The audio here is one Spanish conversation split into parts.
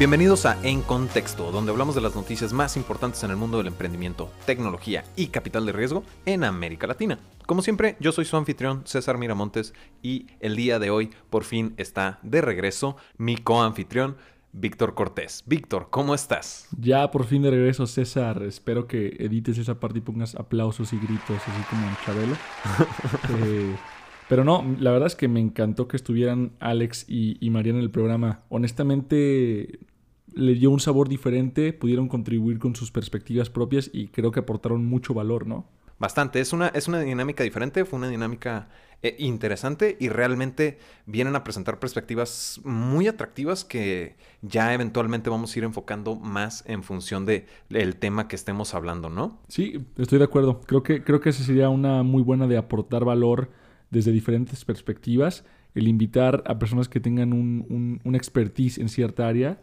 Bienvenidos a En Contexto, donde hablamos de las noticias más importantes en el mundo del emprendimiento, tecnología y capital de riesgo en América Latina. Como siempre, yo soy su anfitrión César Miramontes y el día de hoy por fin está de regreso mi coanfitrión Víctor Cortés. Víctor, ¿cómo estás? Ya por fin de regreso, César. Espero que edites esa parte y pongas aplausos y gritos, así como en Chabelo. Eh, pero no, la verdad es que me encantó que estuvieran Alex y, y María en el programa. Honestamente, le dio un sabor diferente, pudieron contribuir con sus perspectivas propias y creo que aportaron mucho valor, ¿no? Bastante, es una, es una dinámica diferente, fue una dinámica eh, interesante y realmente vienen a presentar perspectivas muy atractivas que ya eventualmente vamos a ir enfocando más en función de el tema que estemos hablando, ¿no? Sí, estoy de acuerdo. Creo que, creo que esa sería una muy buena de aportar valor desde diferentes perspectivas, el invitar a personas que tengan un, un, un expertise en cierta área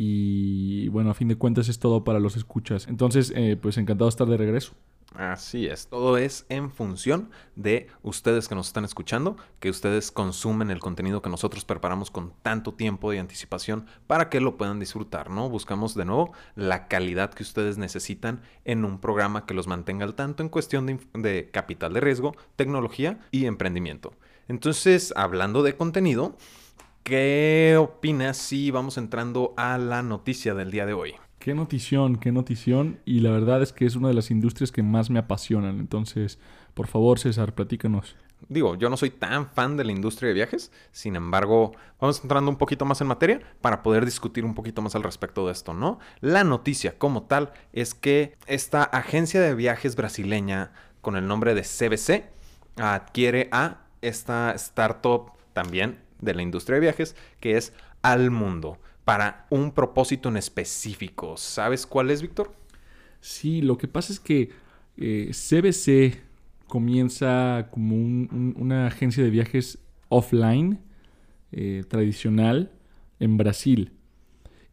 y bueno, a fin de cuentas es todo para los escuchas. Entonces, eh, pues encantado de estar de regreso. Así es, todo es en función de ustedes que nos están escuchando, que ustedes consumen el contenido que nosotros preparamos con tanto tiempo de anticipación para que lo puedan disfrutar, ¿no? Buscamos de nuevo la calidad que ustedes necesitan en un programa que los mantenga al tanto en cuestión de, de capital de riesgo, tecnología y emprendimiento. Entonces, hablando de contenido, ¿Qué opinas si vamos entrando a la noticia del día de hoy? Qué notición, qué notición. Y la verdad es que es una de las industrias que más me apasionan. Entonces, por favor, César, platícanos. Digo, yo no soy tan fan de la industria de viajes, sin embargo, vamos entrando un poquito más en materia para poder discutir un poquito más al respecto de esto, ¿no? La noticia como tal es que esta agencia de viajes brasileña con el nombre de CBC adquiere a esta startup también de la industria de viajes, que es al mundo, para un propósito en específico. ¿Sabes cuál es, Víctor? Sí, lo que pasa es que eh, CBC comienza como una agencia de viajes offline, eh, tradicional, en Brasil.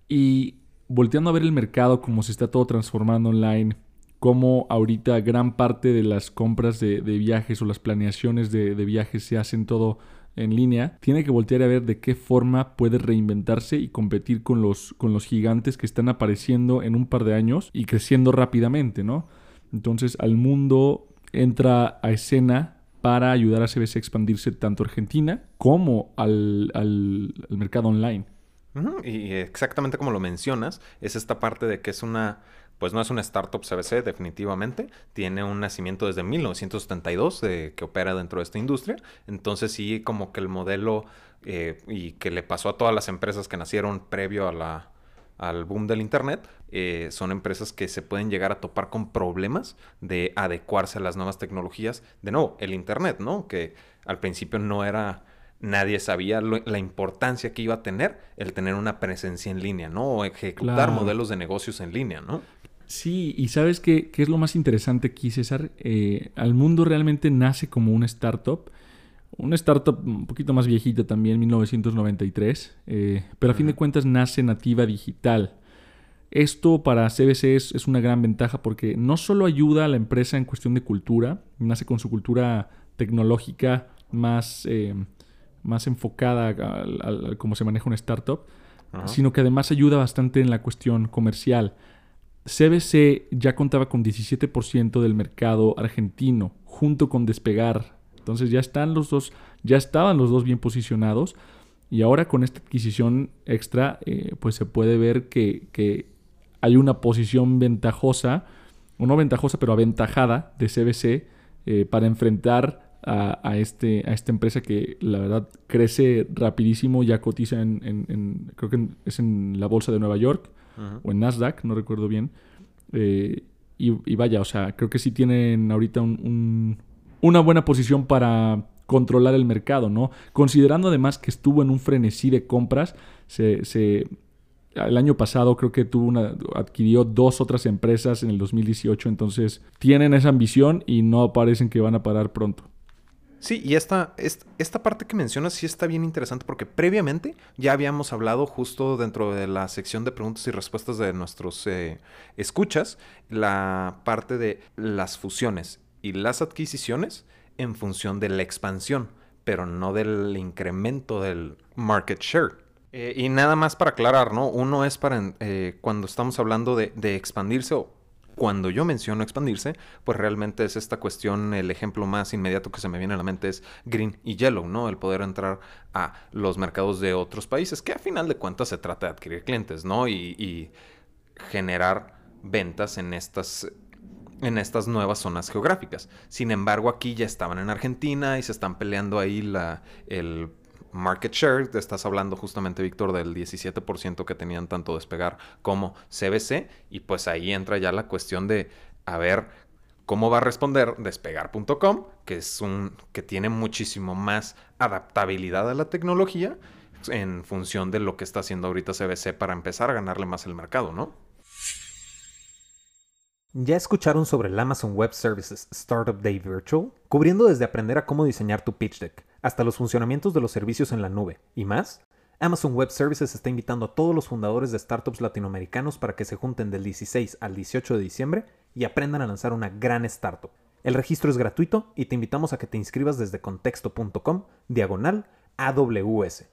Y volteando a ver el mercado, como se está todo transformando online, como ahorita gran parte de las compras de, viajes o las planeaciones de, de viajes se hacen todo en línea, tiene que voltear a ver de qué forma puede reinventarse y competir con los, con los gigantes que están apareciendo en un par de años y creciendo rápidamente, ¿no? Entonces al mundo entra a escena para ayudar a CBC a expandirse tanto a Argentina como al, al mercado online. Y exactamente como lo mencionas, es esta parte de que es una pues no es una startup CBC definitivamente, tiene un nacimiento desde 1972 que opera dentro de esta industria, entonces sí como que el modelo eh, y que le pasó a todas las empresas que nacieron previo a la, al boom del Internet, eh, son empresas que se pueden llegar a topar con problemas de adecuarse a las nuevas tecnologías. De nuevo, el Internet, ¿no? Que al principio no era nadie sabía la importancia que iba a tener el tener una presencia en línea, ¿no? O ejecutar modelos de negocios en línea, ¿no? Sí, y sabes qué, qué es lo más interesante aquí, César. Eh, al mundo realmente nace como una startup. Una startup un poquito más viejita también, 1993, eh, pero a fin de cuentas nace nativa digital. Esto para CBC es, una gran ventaja porque no solo ayuda a la empresa en cuestión de cultura, nace con su cultura tecnológica más, eh, más enfocada a, cómo se maneja una startup, sino que además ayuda bastante en la cuestión comercial. CBC ya contaba con 17% del mercado argentino, junto con Despegar. Entonces ya están los dos, ya estaban los dos bien posicionados. Y ahora con esta adquisición extra, eh, pues se puede ver que, hay una posición ventajosa, o no ventajosa, pero aventajada de CBC eh, para enfrentar a, este, a esta empresa que la verdad crece rapidísimo, ya cotiza en, creo que es en la bolsa de Nueva York o en Nasdaq, no recuerdo bien. Eh, y, vaya, o sea, creo que sí tienen ahorita una buena posición para controlar el mercado, ¿no? Considerando además que estuvo en un frenesí de compras, se, el año pasado creo que tuvo una, adquirió dos otras empresas en el 2018, entonces tienen esa ambición y no parecen que van a parar pronto. Sí, y esta, esta, parte que mencionas sí está bien interesante porque previamente ya habíamos hablado justo dentro de la sección de preguntas y respuestas de nuestros eh, escuchas, la parte de las fusiones y las adquisiciones en función de la expansión, pero no del incremento del market share. Eh, y nada más para aclarar, ¿no? Uno es para eh, cuando estamos hablando de, de, expandirse o cuando yo menciono expandirse, pues realmente es esta cuestión, el ejemplo más inmediato que se me viene a la mente es Green y Yellow, ¿no? El poder entrar a los mercados de otros países, que a final de cuentas se trata de adquirir clientes, ¿no? Y, y generar ventas en estas en estas nuevas zonas geográficas. Sin embargo, aquí ya estaban en Argentina y se están peleando ahí la, el market share. Te estás hablando justamente, Víctor, del 17% que tenían tanto Despegar como CBC. Y pues ahí entra ya la cuestión de a ver cómo va a responder despegar.com, que es un que tiene muchísimo más adaptabilidad a la tecnología en función de lo que está haciendo ahorita CBC para empezar a ganarle más el mercado, ¿no? ¿Ya escucharon sobre el Amazon Web Services Startup Day Virtual? Cubriendo desde aprender a cómo diseñar tu pitch deck, hasta los funcionamientos de los servicios en la nube y más, Amazon Web Services está invitando a todos los fundadores de startups latinoamericanos para que se junten del 16 al 18 de diciembre y aprendan a lanzar una gran startup. El registro es gratuito y te invitamos a que te inscribas desde contexto.com diagonal AWS.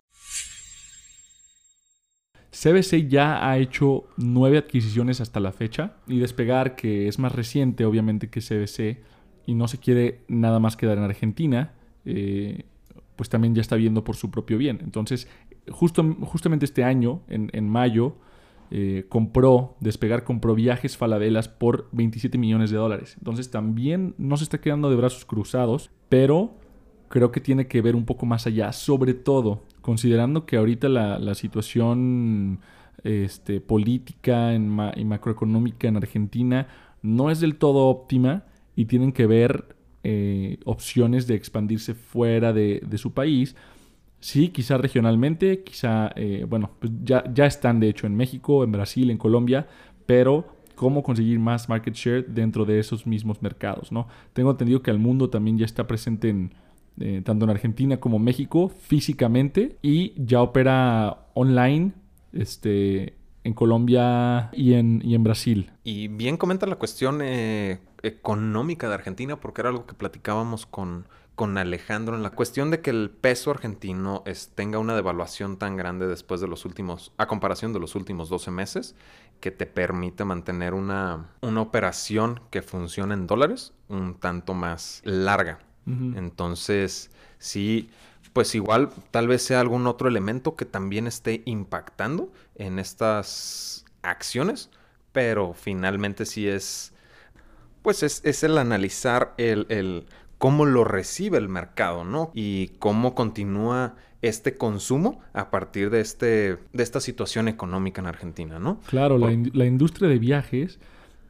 CBC ya ha hecho nueve adquisiciones hasta la fecha y Despegar, que es más reciente obviamente que CBC y no se quiere nada más quedar en Argentina, eh, pues también ya está viendo por su propio bien. Entonces, justo, justamente este año, en, mayo, eh, compró, Despegar compró viajes Falabelas por 27 millones de dólares. Entonces también no se está quedando de brazos cruzados, pero creo que tiene que ver un poco más allá, sobre todo considerando que ahorita la, situación este, política y macroeconómica en Argentina no es del todo óptima y tienen que ver eh, opciones de expandirse fuera de, su país. Sí, quizá regionalmente, quizá, eh, bueno, pues ya, están de hecho en México, en Brasil, en Colombia, pero cómo conseguir más market share dentro de esos mismos mercados, ¿no? Tengo entendido que el mundo también ya está presente en, eh, tanto en Argentina como México físicamente y ya opera online este, en Colombia y en, y en Brasil. Y bien comenta la cuestión eh, económica de Argentina porque era algo que platicábamos con, con Alejandro en la cuestión de que el peso argentino es, tenga una devaluación tan grande después de los últimos, a comparación de los últimos 12 meses, que te permite mantener una, una operación que funcione en dólares un tanto más larga. Entonces, sí, pues igual tal vez sea algún otro elemento que también esté impactando en estas acciones, pero finalmente sí es, pues es, el analizar el, cómo lo recibe el mercado, ¿no? Y cómo continúa este consumo a partir de, este, de esta situación económica en Argentina, ¿no? Claro, la, la, industria de viajes,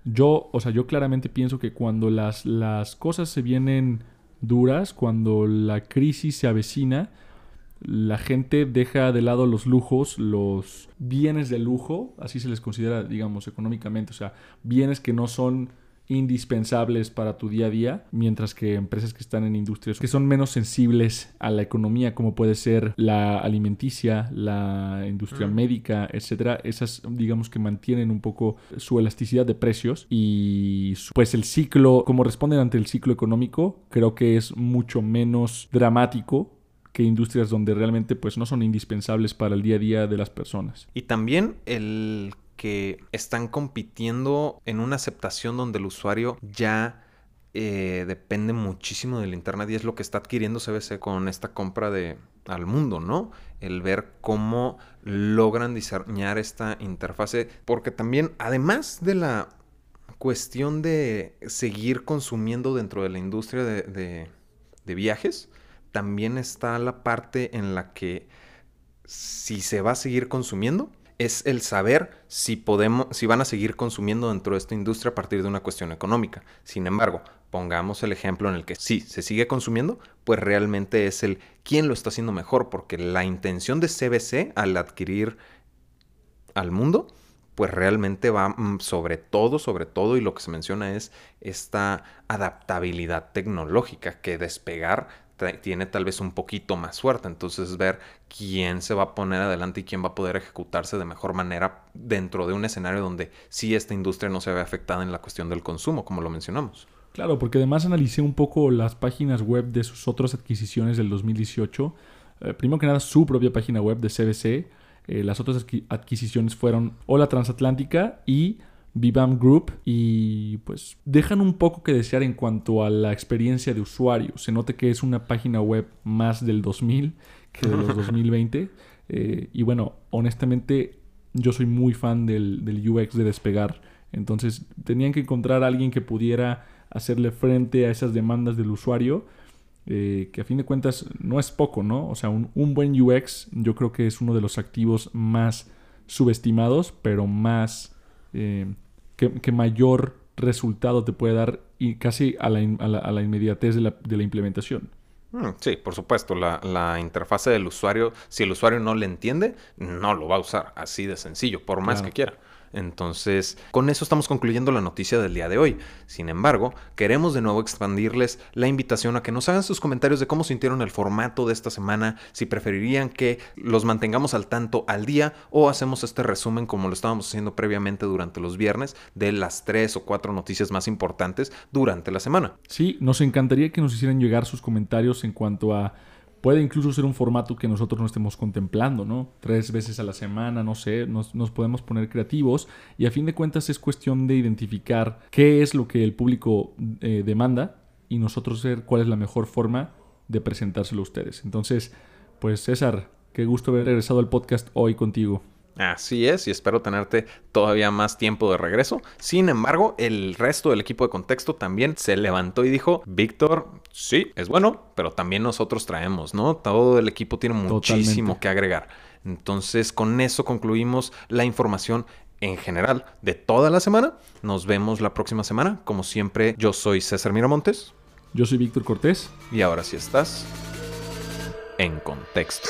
yo, o sea, yo claramente pienso que cuando las, las cosas se vienen duras, cuando la crisis se avecina, la gente deja de lado los lujos, los bienes de lujo, así se les considera, digamos, económicamente, o sea, bienes que no son indispensables para tu día a día, mientras que empresas que están en industrias que son menos sensibles a la economía, como puede ser la alimenticia, la industria mm. médica, etcétera, esas digamos que mantienen un poco su elasticidad de precios y pues el ciclo, como responden ante el ciclo económico, creo que es mucho menos dramático que industrias donde realmente pues no son indispensables para el día a día de las personas. Y también el que están compitiendo en una aceptación donde el usuario ya eh, depende muchísimo del Internet y es lo que está adquiriendo CBC con esta compra de al mundo, ¿no? El ver cómo logran diseñar esta interfase, porque también, además de la cuestión de seguir consumiendo dentro de la industria de viajes, también está la parte en la que si se va a seguir consumiendo, es el saber si podemos, si van a seguir consumiendo dentro de esta industria a partir de una cuestión económica. Sin embargo, pongamos el ejemplo en el que sí se sigue consumiendo, pues realmente es el quién lo está haciendo mejor, porque la intención de CBC al adquirir al mundo, pues realmente va mm, sobre todo, sobre todo, y lo que se menciona es esta adaptabilidad tecnológica que despegar tiene tal vez un poquito más suerte. Entonces ver quién se va a poner adelante y quién va a poder ejecutarse de mejor manera dentro de un escenario donde sí esta industria no se ve afectada en la cuestión del consumo, como lo mencionamos. Claro, porque además analicé un poco las páginas web de sus otras adquisiciones del 2018. Eh, primero que nada, su propia página web de CBC Eh, las otras adquisiciones fueron Hola Transatlántica y Vivam Group y pues dejan un poco que desear en cuanto a la experiencia de usuario. Se nota que es una página web más del 2000 que de los 2020. Eh, y bueno, honestamente yo soy muy fan del, del, UX de despegar. Entonces tenían que encontrar a alguien que pudiera hacerle frente a esas demandas del usuario. Eh, que a fin de cuentas no es poco, ¿no? O sea, un, un buen UX yo creo que es uno de los activos más subestimados, pero más eh, que, mayor resultado te puede dar y casi a la, a la, inmediatez de la, de la implementación. Mm, sí, por supuesto, la, la, interfase del usuario, si el usuario no le entiende, no lo va a usar así de sencillo, por más que quiera. Entonces, con eso estamos concluyendo la noticia del día de hoy. Sin embargo, queremos de nuevo expandirles la invitación a que nos hagan sus comentarios de cómo sintieron el formato de esta semana, si preferirían que los mantengamos al tanto al día o hacemos este resumen como lo estábamos haciendo previamente durante los viernes de las tres o cuatro noticias más importantes durante la semana. Sí, nos encantaría que nos hicieran llegar sus comentarios en cuanto a Puede incluso ser un formato que nosotros no estemos contemplando, ¿no? Tres veces a la semana, no sé, nos, podemos poner creativos y a fin de cuentas es cuestión de identificar qué es lo que el público eh, demanda y nosotros ver cuál es la mejor forma de presentárselo a ustedes. Entonces, pues César, qué gusto haber regresado al podcast hoy contigo. Así es, y espero tenerte todavía más tiempo de regreso. Sin embargo, el resto del equipo de contexto también se levantó y dijo, Víctor, sí, es bueno, pero también nosotros traemos, ¿no? Todo el equipo tiene muchísimo que agregar. Entonces, con eso concluimos la información en general de toda la semana. Nos vemos la próxima semana. Como siempre, yo soy César Miramontes. Yo soy Víctor Cortés. Y ahora sí estás en contexto.